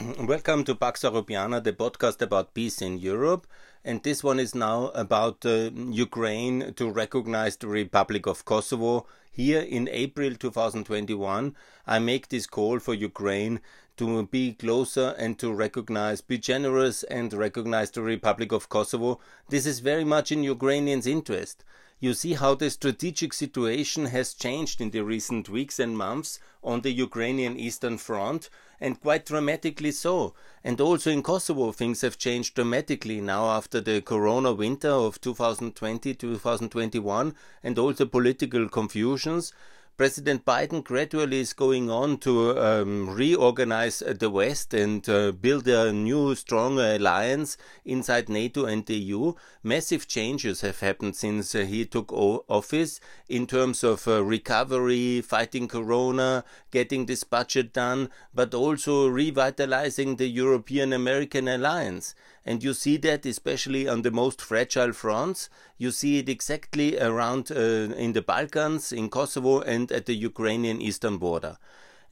Welcome to Pax Europiana, the podcast about peace in Europe. And this one is now about uh, Ukraine to recognize the Republic of Kosovo. Here in April 2021, I make this call for Ukraine to be closer and to recognize, be generous and recognize the Republic of Kosovo. This is very much in Ukrainians' interest you see how the strategic situation has changed in the recent weeks and months on the Ukrainian Eastern Front, and quite dramatically so. And also in Kosovo, things have changed dramatically now after the corona winter of 2020 2021 and all the political confusions. President Biden gradually is going on to um, reorganize the West and uh, build a new, stronger alliance inside NATO and the EU. Massive changes have happened since uh, he took office in terms of uh, recovery, fighting corona, getting this budget done, but also revitalizing the European American alliance. And you see that especially on the most fragile fronts. You see it exactly around uh, in the Balkans, in Kosovo, and at the Ukrainian eastern border.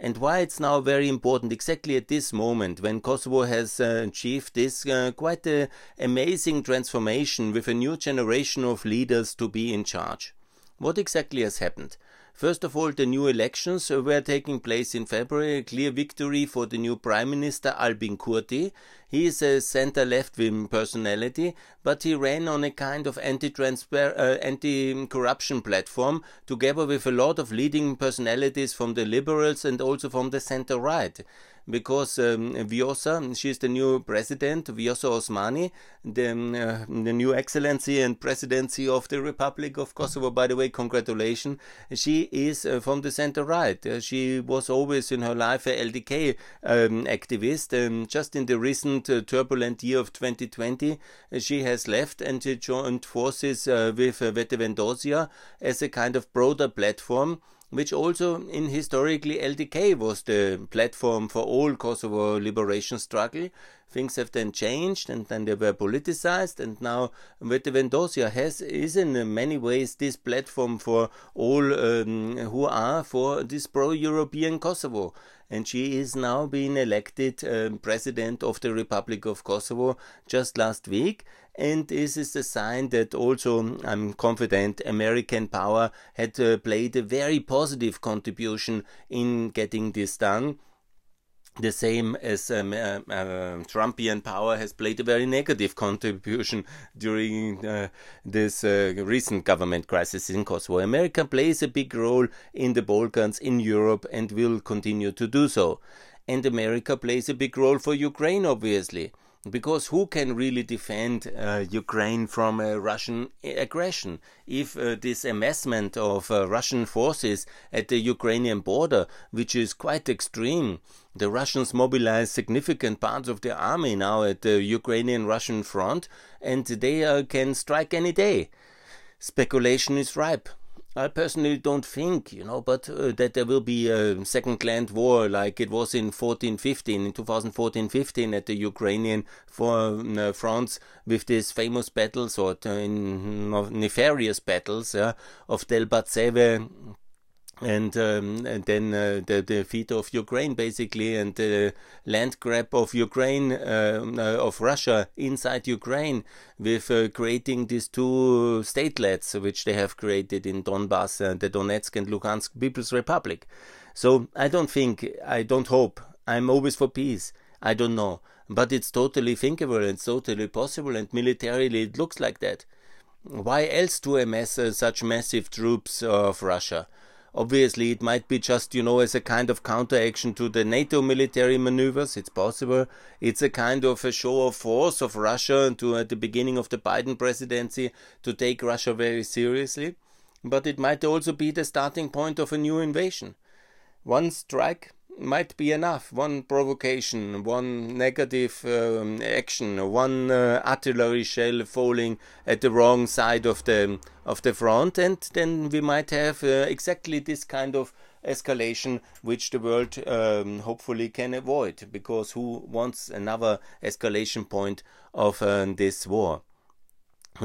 And why it's now very important exactly at this moment when Kosovo has uh, achieved this uh, quite a amazing transformation with a new generation of leaders to be in charge. What exactly has happened? First of all, the new elections were taking place in February. A clear victory for the new Prime Minister Albin Kurti. He is a center left wing personality, but he ran on a kind of anti uh, anti corruption platform together with a lot of leading personalities from the liberals and also from the center right because um, Vjosa, she's the new president, Vjosa Osmani, the, uh, the new excellency and presidency of the Republic of Kosovo. By the way, congratulations. She is uh, from the center right. Uh, she was always in her life a LDK um, activist. Um, just in the recent uh, turbulent year of 2020, uh, she has left and she joined forces uh, with uh, Vetëvendosja as a kind of broader platform which also in historically LDK was the platform for all Kosovo liberation struggle. Things have then changed and then they were politicized and now Vetëvendosja has is in many ways this platform for all um, who are for this pro-European Kosovo. And she is now being elected um, president of the Republic of Kosovo just last week. And this is a sign that also I'm confident American power had uh, played a very positive contribution in getting this done the same as um, uh, uh, Trumpian power has played a very negative contribution during uh, this uh, recent government crisis in Kosovo. America plays a big role in the Balkans, in Europe, and will continue to do so. And America plays a big role for Ukraine, obviously because who can really defend uh, Ukraine from a Russian aggression? If uh, this amassment of uh, Russian forces at the Ukrainian border, which is quite extreme, the Russians mobilize significant parts of their army now at the Ukrainian Russian front, and they uh, can strike any day. Speculation is ripe. I personally don't think, you know, but uh, that there will be a second land war like it was in 1415, in 2014-15 at the Ukrainian for, uh, front with these famous battles or uh, in, nefarious battles uh, of Debaltseve and, um, and then uh, the defeat of Ukraine, basically, and the land grab of Ukraine, uh, uh, of Russia inside Ukraine, with uh, creating these two statelets which they have created in Donbass, uh, the Donetsk and Lugansk People's Republic. So I don't think, I don't hope, I'm always for peace. I don't know. But it's totally thinkable, and totally possible, and militarily it looks like that. Why else to amass uh, such massive troops of Russia? Obviously, it might be just, you know, as a kind of counteraction to the NATO military maneuvers. It's possible. It's a kind of a show of force of Russia to at the beginning of the Biden presidency to take Russia very seriously. But it might also be the starting point of a new invasion. One strike might be enough. One provocation, one negative um, action, one uh, artillery shell falling at the wrong side of the of the front, and then we might have uh, exactly this kind of escalation which the world um, hopefully can avoid. Because who wants another escalation point of uh, this war?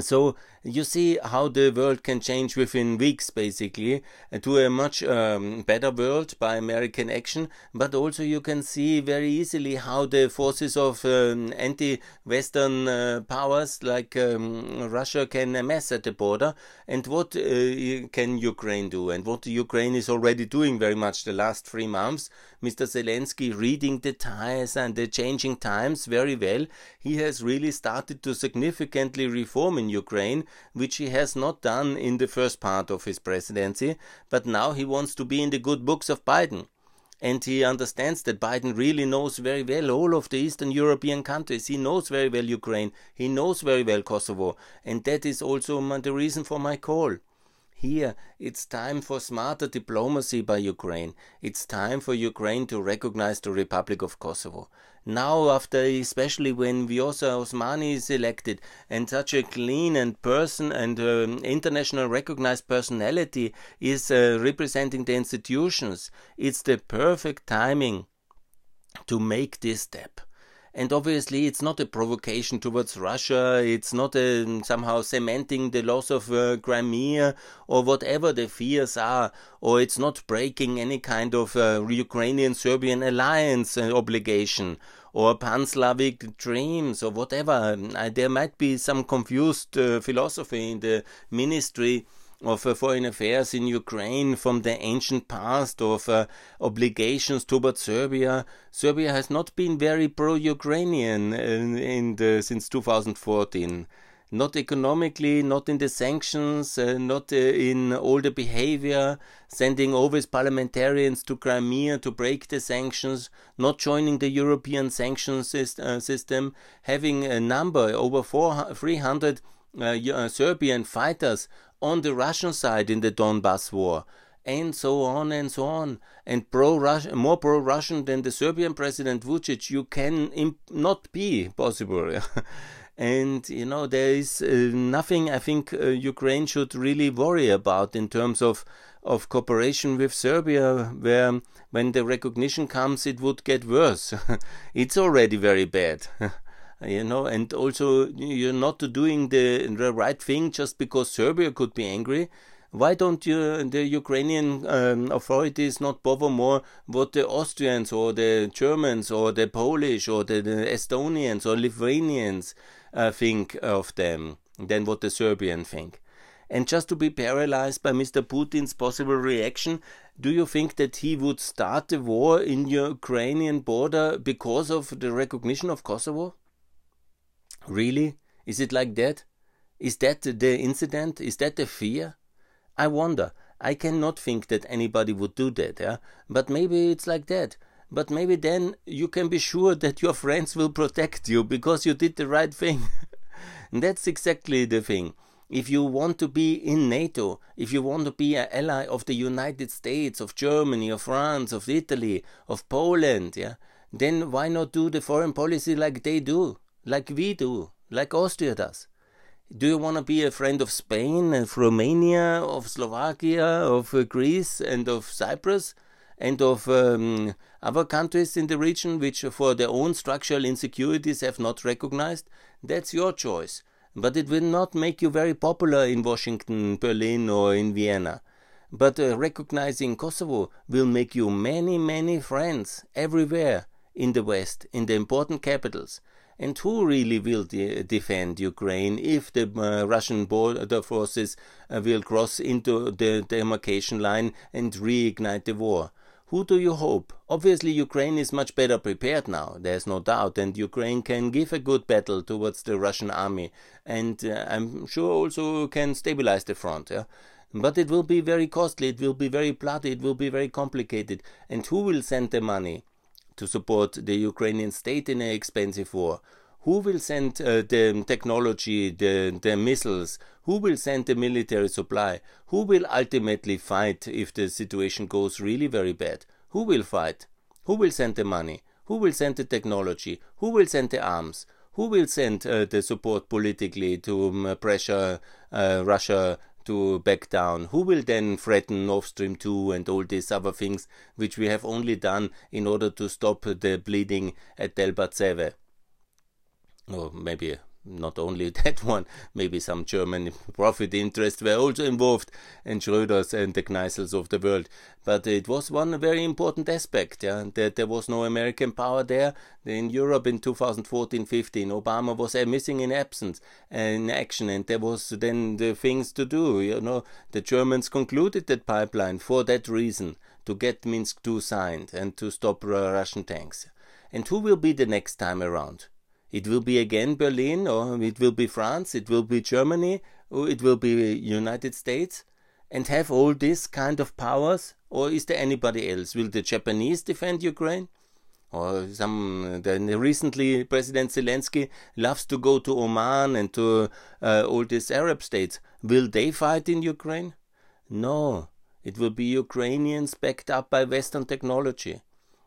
so you see how the world can change within weeks basically uh, to a much um, better world by american action but also you can see very easily how the forces of um, anti-western uh, powers like um, russia can amass at the border and what uh, can ukraine do? And what ukraine is already doing very much the last three months mr zelensky reading the ties and the changing times very well. He has really started to significantly reform in ukraine which he has not done in the first part of his presidency, but now he wants to be in the good books of Biden. And he understands that Biden really knows very well all of the Eastern European countries. He knows very well Ukraine. He knows very well Kosovo. And that is also the reason for my call. Here, it's time for smarter diplomacy by Ukraine. It's time for Ukraine to recognize the Republic of Kosovo. Now, after especially when Vjosa Osmani is elected and such a clean and person and um, international recognized personality is uh, representing the institutions, it's the perfect timing to make this step. And obviously, it's not a provocation towards Russia. It's not a, somehow cementing the loss of uh, Crimea or whatever the fears are. Or it's not breaking any kind of uh, Ukrainian Serbian alliance uh, obligation or pan Slavic dreams or whatever. There might be some confused uh, philosophy in the ministry of uh, foreign affairs in Ukraine from the ancient past of uh, obligations towards Serbia. Serbia has not been very pro-Ukrainian in, in the, since 2014 not economically, not in the sanctions, uh, not uh, in all the behavior, sending always parliamentarians to Crimea to break the sanctions, not joining the European sanctions uh, system, having a number over 400, 300 uh, uh, Serbian fighters on the Russian side in the Donbass war, and so on and so on. And pro more pro Russian than the Serbian president Vucic, you can not be possible. and you know there is uh, nothing I think uh, Ukraine should really worry about in terms of of cooperation with Serbia, where when the recognition comes, it would get worse. it's already very bad. you know, and also you're not doing the, the right thing just because Serbia could be angry. Why don't you, the Ukrainian um, authorities not bother more what the Austrians or the Germans or the Polish or the, the Estonians or Lithuanians uh, think of them than what the Serbian think? And just to be paralyzed by Mr. Putin's possible reaction, do you think that he would start the war in Ukrainian border because of the recognition of Kosovo? Really? Is it like that? Is that the incident? Is that the fear? I wonder. I cannot think that anybody would do that, yeah? But maybe it's like that. But maybe then you can be sure that your friends will protect you because you did the right thing. That's exactly the thing. If you want to be in NATO, if you want to be an ally of the United States, of Germany, of France, of Italy, of Poland, yeah, then why not do the foreign policy like they do? Like we do, like Austria does. Do you want to be a friend of Spain, of Romania, of Slovakia, of uh, Greece, and of Cyprus, and of um, other countries in the region which, for their own structural insecurities, have not recognized? That's your choice. But it will not make you very popular in Washington, Berlin, or in Vienna. But uh, recognizing Kosovo will make you many, many friends everywhere in the West, in the important capitals. And who really will de defend Ukraine if the uh, Russian border forces uh, will cross into the demarcation line and reignite the war? Who do you hope? Obviously, Ukraine is much better prepared now, there's no doubt, and Ukraine can give a good battle towards the Russian army, and uh, I'm sure also can stabilize the front. Yeah? But it will be very costly, it will be very bloody, it will be very complicated. And who will send the money? To support the Ukrainian state in an expensive war? Who will send uh, the technology, the, the missiles? Who will send the military supply? Who will ultimately fight if the situation goes really very bad? Who will fight? Who will send the money? Who will send the technology? Who will send the arms? Who will send uh, the support politically to um, pressure uh, Russia to back down? Who will then threaten Nord Stream 2 and all these other things which we have only done in order to stop the bleeding at Debaltseve? Or maybe not only that one, maybe some German profit interests were also involved, and Schröders and the Kneissls of the world. But it was one very important aspect, yeah, that there was no American power there. In Europe in 2014-15, Obama was uh, missing in absence, uh, in action, and there was then the things to do. You know, the Germans concluded that pipeline for that reason, to get Minsk II signed and to stop uh, Russian tanks. And who will be the next time around? It will be again Berlin, or it will be France, it will be Germany, or it will be United States, and have all these kind of powers, or is there anybody else? Will the Japanese defend Ukraine? Or some then recently President Zelensky loves to go to Oman and to uh, all these Arab states. Will they fight in Ukraine? No, it will be Ukrainians backed up by Western technology.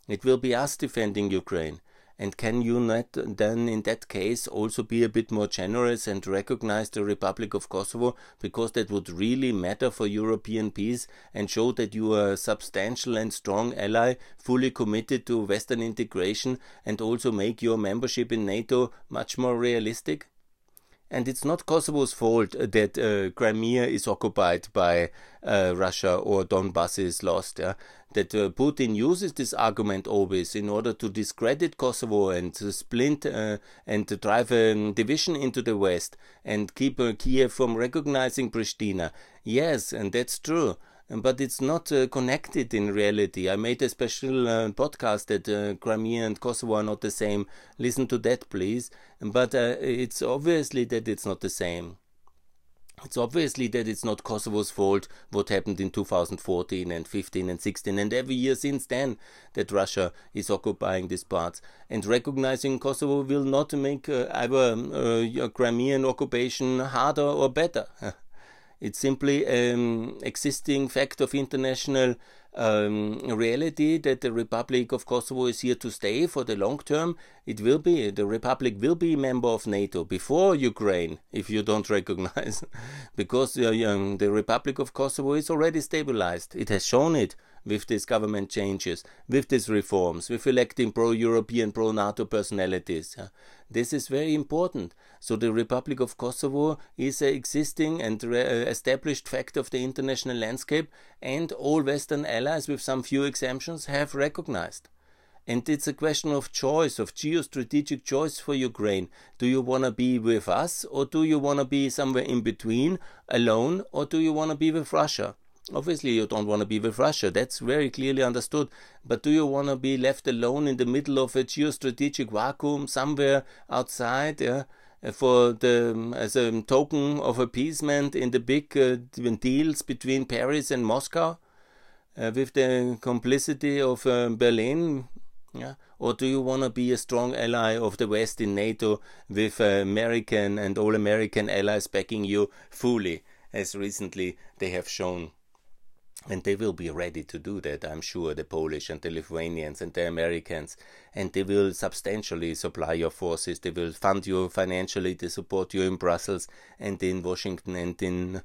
It will be us defending Ukraine. And can you not then, in that case, also be a bit more generous and recognize the Republic of Kosovo? Because that would really matter for European peace and show that you are a substantial and strong ally, fully committed to Western integration, and also make your membership in NATO much more realistic? And it's not Kosovo's fault that uh, Crimea is occupied by uh, Russia or Donbass is lost. Yeah? That uh, Putin uses this argument always in order to discredit Kosovo and splint uh, and drive a division into the west and keep uh, Kiev from recognizing Pristina. Yes, and that's true but it's not uh, connected in reality. I made a special uh, podcast that uh, Crimea and Kosovo are not the same. Listen to that, please. But uh, it's obviously that it's not the same. It's obviously that it's not Kosovo's fault what happened in 2014 and 15 and 16 and every year since then that Russia is occupying these parts. And recognizing Kosovo will not make uh, either uh, Crimean occupation harder or better. It's simply an existing fact of international um, reality that the Republic of Kosovo is here to stay for the long term. It will be, the Republic will be a member of NATO before Ukraine, if you don't recognize, because uh, um, the Republic of Kosovo is already stabilized. It has shown it with these government changes, with these reforms, with electing pro European, pro NATO personalities. This is very important. So the Republic of Kosovo is an existing and uh, established fact of the international landscape, and all Western allies, with some few exemptions, have recognized. And it's a question of choice, of geostrategic choice for Ukraine. Do you want to be with us, or do you want to be somewhere in between, alone, or do you want to be with Russia? Obviously, you don't want to be with Russia. That's very clearly understood. But do you want to be left alone in the middle of a geostrategic vacuum somewhere outside? Yeah? For the as a token of appeasement in the big uh, deals between Paris and Moscow, uh, with the complicity of uh, Berlin, yeah? Or do you want to be a strong ally of the West in NATO with uh, American and all American allies backing you fully, as recently they have shown? And they will be ready to do that, I'm sure, the Polish and the Lithuanians and the Americans. And they will substantially supply your forces. They will fund you financially, they support you in Brussels and in Washington and in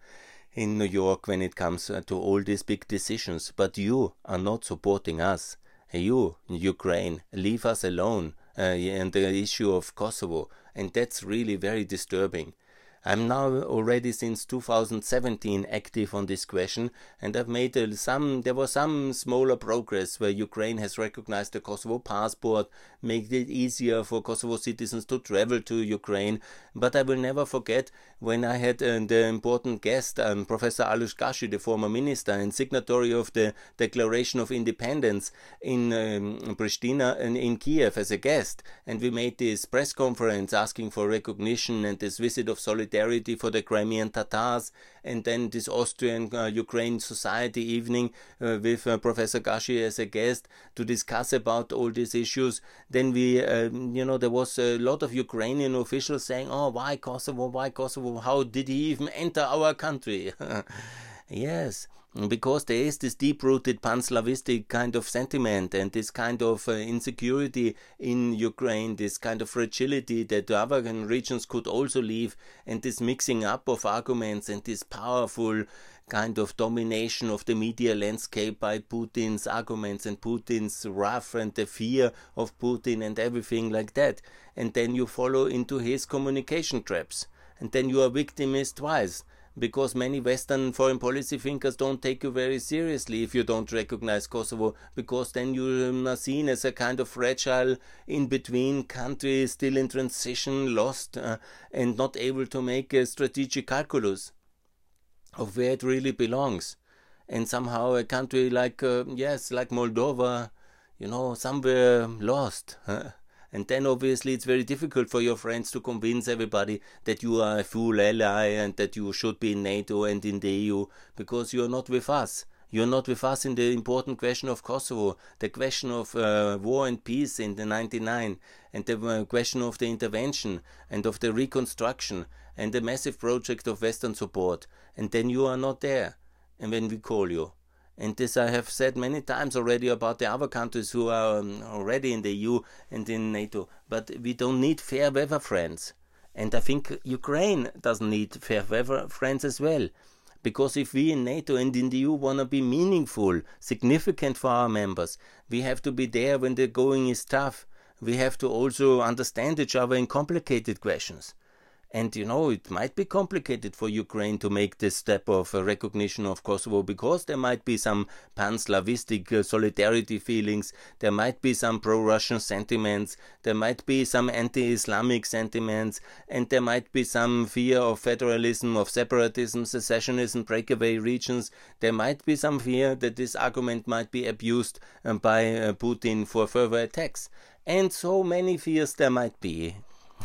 in New York when it comes uh, to all these big decisions. But you are not supporting us. You, Ukraine, leave us alone uh, and the issue of Kosovo. And that's really very disturbing. I'm now already since 2017 active on this question, and I've made uh, some. There was some smaller progress where Ukraine has recognized the Kosovo passport, made it easier for Kosovo citizens to travel to Ukraine. But I will never forget when I had uh, the important guest, um, Professor Alush Gashi, the former minister and signatory of the Declaration of Independence in um, Pristina and in Kiev as a guest, and we made this press conference asking for recognition and this visit of solidarity solidarity for the Crimean Tatars, and then this Austrian uh, Ukraine Society evening uh, with uh, Professor Gashi as a guest to discuss about all these issues. Then we, um, you know, there was a lot of Ukrainian officials saying, "Oh, why Kosovo? Why Kosovo? How did he even enter our country?" yes because there is this deep rooted pan Slavistic kind of sentiment and this kind of uh, insecurity in Ukraine, this kind of fragility that the other regions could also leave, and this mixing up of arguments and this powerful kind of domination of the media landscape by Putin's arguments and Putin's wrath and the fear of Putin and everything like that. And then you follow into his communication traps. And then you are victimized twice because many Western foreign policy thinkers don't take you very seriously if you don't recognize Kosovo, because then you are seen as a kind of fragile, in between country, still in transition, lost, uh, and not able to make a strategic calculus of where it really belongs. And somehow a country like, uh, yes, like Moldova, you know, somewhere lost. And then obviously it's very difficult for your friends to convince everybody that you are a full ally and that you should be in NATO and in the EU because you are not with us. You're not with us in the important question of Kosovo, the question of uh, war and peace in the 99, and the uh, question of the intervention and of the reconstruction and the massive project of Western support. And then you are not there. And when we call you, and this I have said many times already about the other countries who are um, already in the EU and in NATO. But we don't need fair weather friends. And I think Ukraine doesn't need fair weather friends as well. Because if we in NATO and in the EU want to be meaningful, significant for our members, we have to be there when the going is tough. We have to also understand each other in complicated questions. And you know, it might be complicated for Ukraine to make this step of uh, recognition of Kosovo because there might be some pan Slavistic uh, solidarity feelings, there might be some pro Russian sentiments, there might be some anti Islamic sentiments, and there might be some fear of federalism, of separatism, secessionism, breakaway regions. There might be some fear that this argument might be abused um, by uh, Putin for further attacks. And so many fears there might be.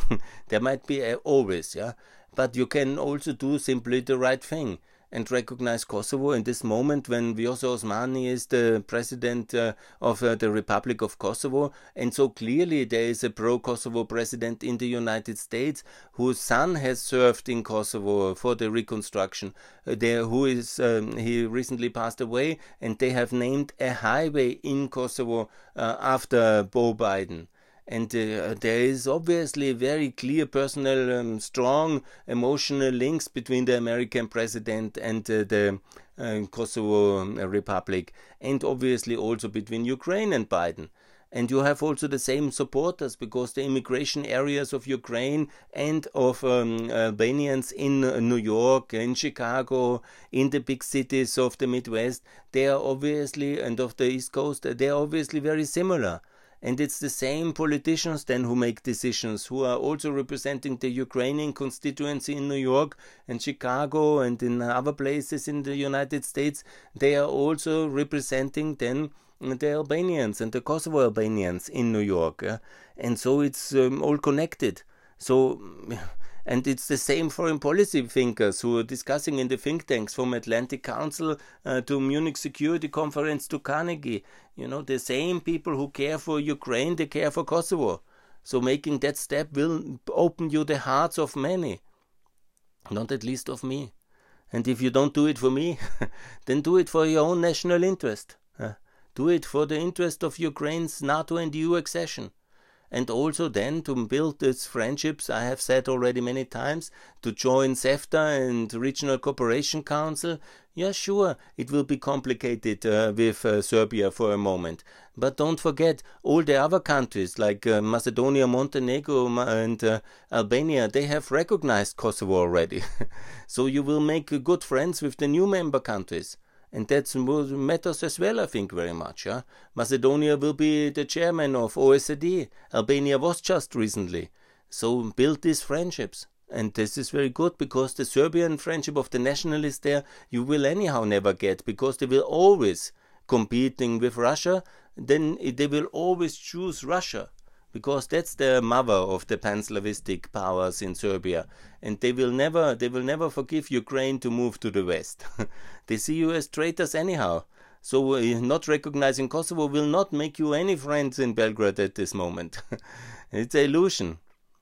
there might be a, always, yeah, but you can also do simply the right thing and recognize Kosovo in this moment when Vjosa Osmani is the president uh, of uh, the Republic of Kosovo. And so clearly there is a pro Kosovo president in the United States whose son has served in Kosovo for the reconstruction. Uh, there, who is, um, he recently passed away, and they have named a highway in Kosovo uh, after Beau Biden and uh, there is obviously very clear personal, um, strong emotional links between the American president and uh, the uh, Kosovo um, Republic, and obviously also between Ukraine and Biden. And you have also the same supporters because the immigration areas of Ukraine and of um, Albanians in New York, in Chicago, in the big cities of the Midwest, they are obviously, and of the East Coast, they are obviously very similar. And it's the same politicians then who make decisions, who are also representing the Ukrainian constituency in New York and Chicago and in other places in the United States. They are also representing then the Albanians and the Kosovo Albanians in New York. And so it's um, all connected. So and it's the same foreign policy thinkers who are discussing in the think tanks from Atlantic Council uh, to Munich Security Conference to Carnegie. You know, the same people who care for Ukraine, they care for Kosovo. So making that step will open you the hearts of many, not at least of me. And if you don't do it for me, then do it for your own national interest. Uh, do it for the interest of Ukraine's NATO and EU accession and also then to build these friendships, I have said already many times, to join CEFTA and Regional Cooperation Council. Yeah, sure, it will be complicated uh, with uh, Serbia for a moment. But don't forget, all the other countries like uh, Macedonia, Montenegro, and uh, Albania, they have recognized Kosovo already. so you will make good friends with the new member countries. And that matters as well, I think, very much. Yeah? Macedonia will be the chairman of OSCE. Albania was just recently. So build these friendships. And this is very good because the Serbian friendship of the nationalists there you will anyhow never get because they will always competing with Russia. Then they will always choose Russia because that's the mother of the pan-Slavistic powers in Serbia, and they will never they will never forgive Ukraine to move to the west. they see you as traitors anyhow. So uh, not recognizing Kosovo will not make you any friends in Belgrade at this moment. it's an illusion.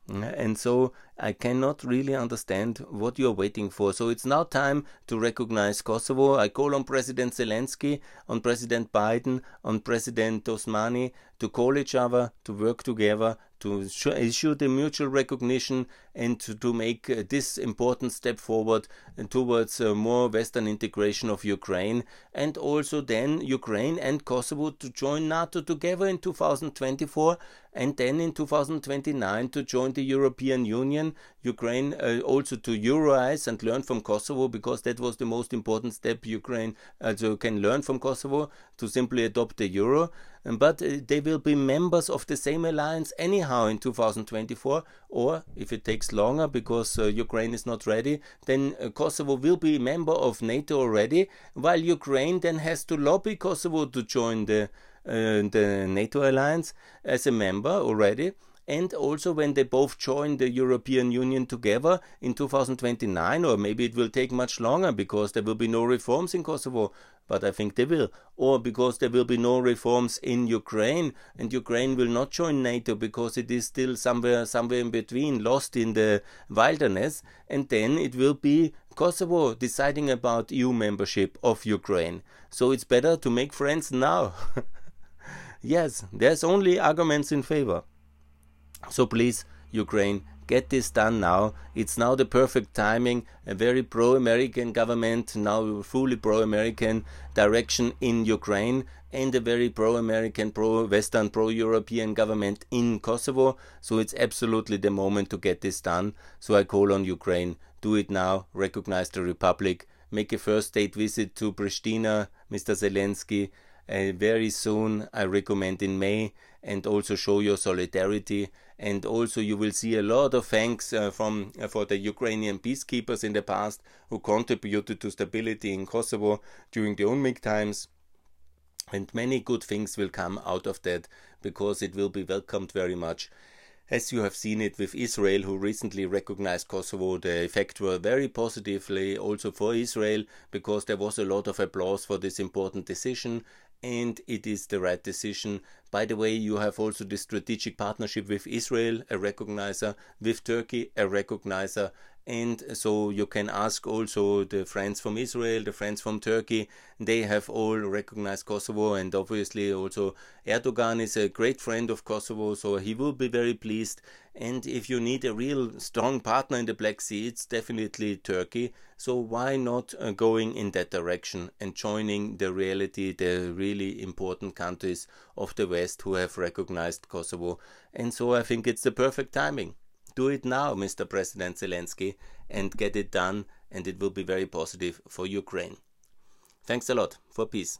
And so I cannot really understand what you're waiting for. So it's now time to recognize Kosovo. I call on President Zelensky, on President Biden, on President Osmani to call each other, to work together, to issue the mutual recognition and to, to make uh, this important step forward towards uh, more Western integration of Ukraine and also then Ukraine and Kosovo to join NATO together in 2024 and then in 2029 to join the European Union, Ukraine uh, also to Euroize and learn from Kosovo because that was the most important step Ukraine also can learn from Kosovo to simply adopt the euro. But uh, they will be members of the same alliance anyhow in 2024, or if it takes longer because uh, Ukraine is not ready, then uh, Kosovo will be a member of NATO already, while Ukraine then has to lobby Kosovo to join the uh, the NATO alliance as a member already. And also, when they both join the European Union together in 2029, or maybe it will take much longer because there will be no reforms in Kosovo, but I think they will, or because there will be no reforms in Ukraine, and Ukraine will not join NATO because it is still somewhere, somewhere in between, lost in the wilderness, and then it will be Kosovo deciding about EU membership of Ukraine. So it's better to make friends now. Yes, there's only arguments in favor. So please, Ukraine, get this done now. It's now the perfect timing. A very pro American government, now fully pro American direction in Ukraine, and a very pro American, pro Western, pro European government in Kosovo. So it's absolutely the moment to get this done. So I call on Ukraine do it now, recognize the Republic, make a first state visit to Pristina, Mr. Zelensky uh, very soon. I recommend in May and also show your solidarity. And also, you will see a lot of thanks uh, from uh, for the Ukrainian peacekeepers in the past who contributed to stability in Kosovo during the UNMIK times. And many good things will come out of that because it will be welcomed very much. As you have seen it with Israel, who recently recognized Kosovo, the effect were very positively also for Israel because there was a lot of applause for this important decision and it is the right decision. By the way, you have also the strategic partnership with Israel, a recognizer, with Turkey, a recognizer, and so you can ask also the friends from Israel, the friends from Turkey, they have all recognized Kosovo, and obviously also Erdogan is a great friend of Kosovo, so he will be very pleased. And if you need a real strong partner in the Black Sea, it's definitely Turkey. So why not uh, going in that direction and joining the reality, the really important countries of the West who have recognized Kosovo? And so I think it's the perfect timing. Do it now, Mr. President Zelensky, and get it done, and it will be very positive for Ukraine. Thanks a lot for peace.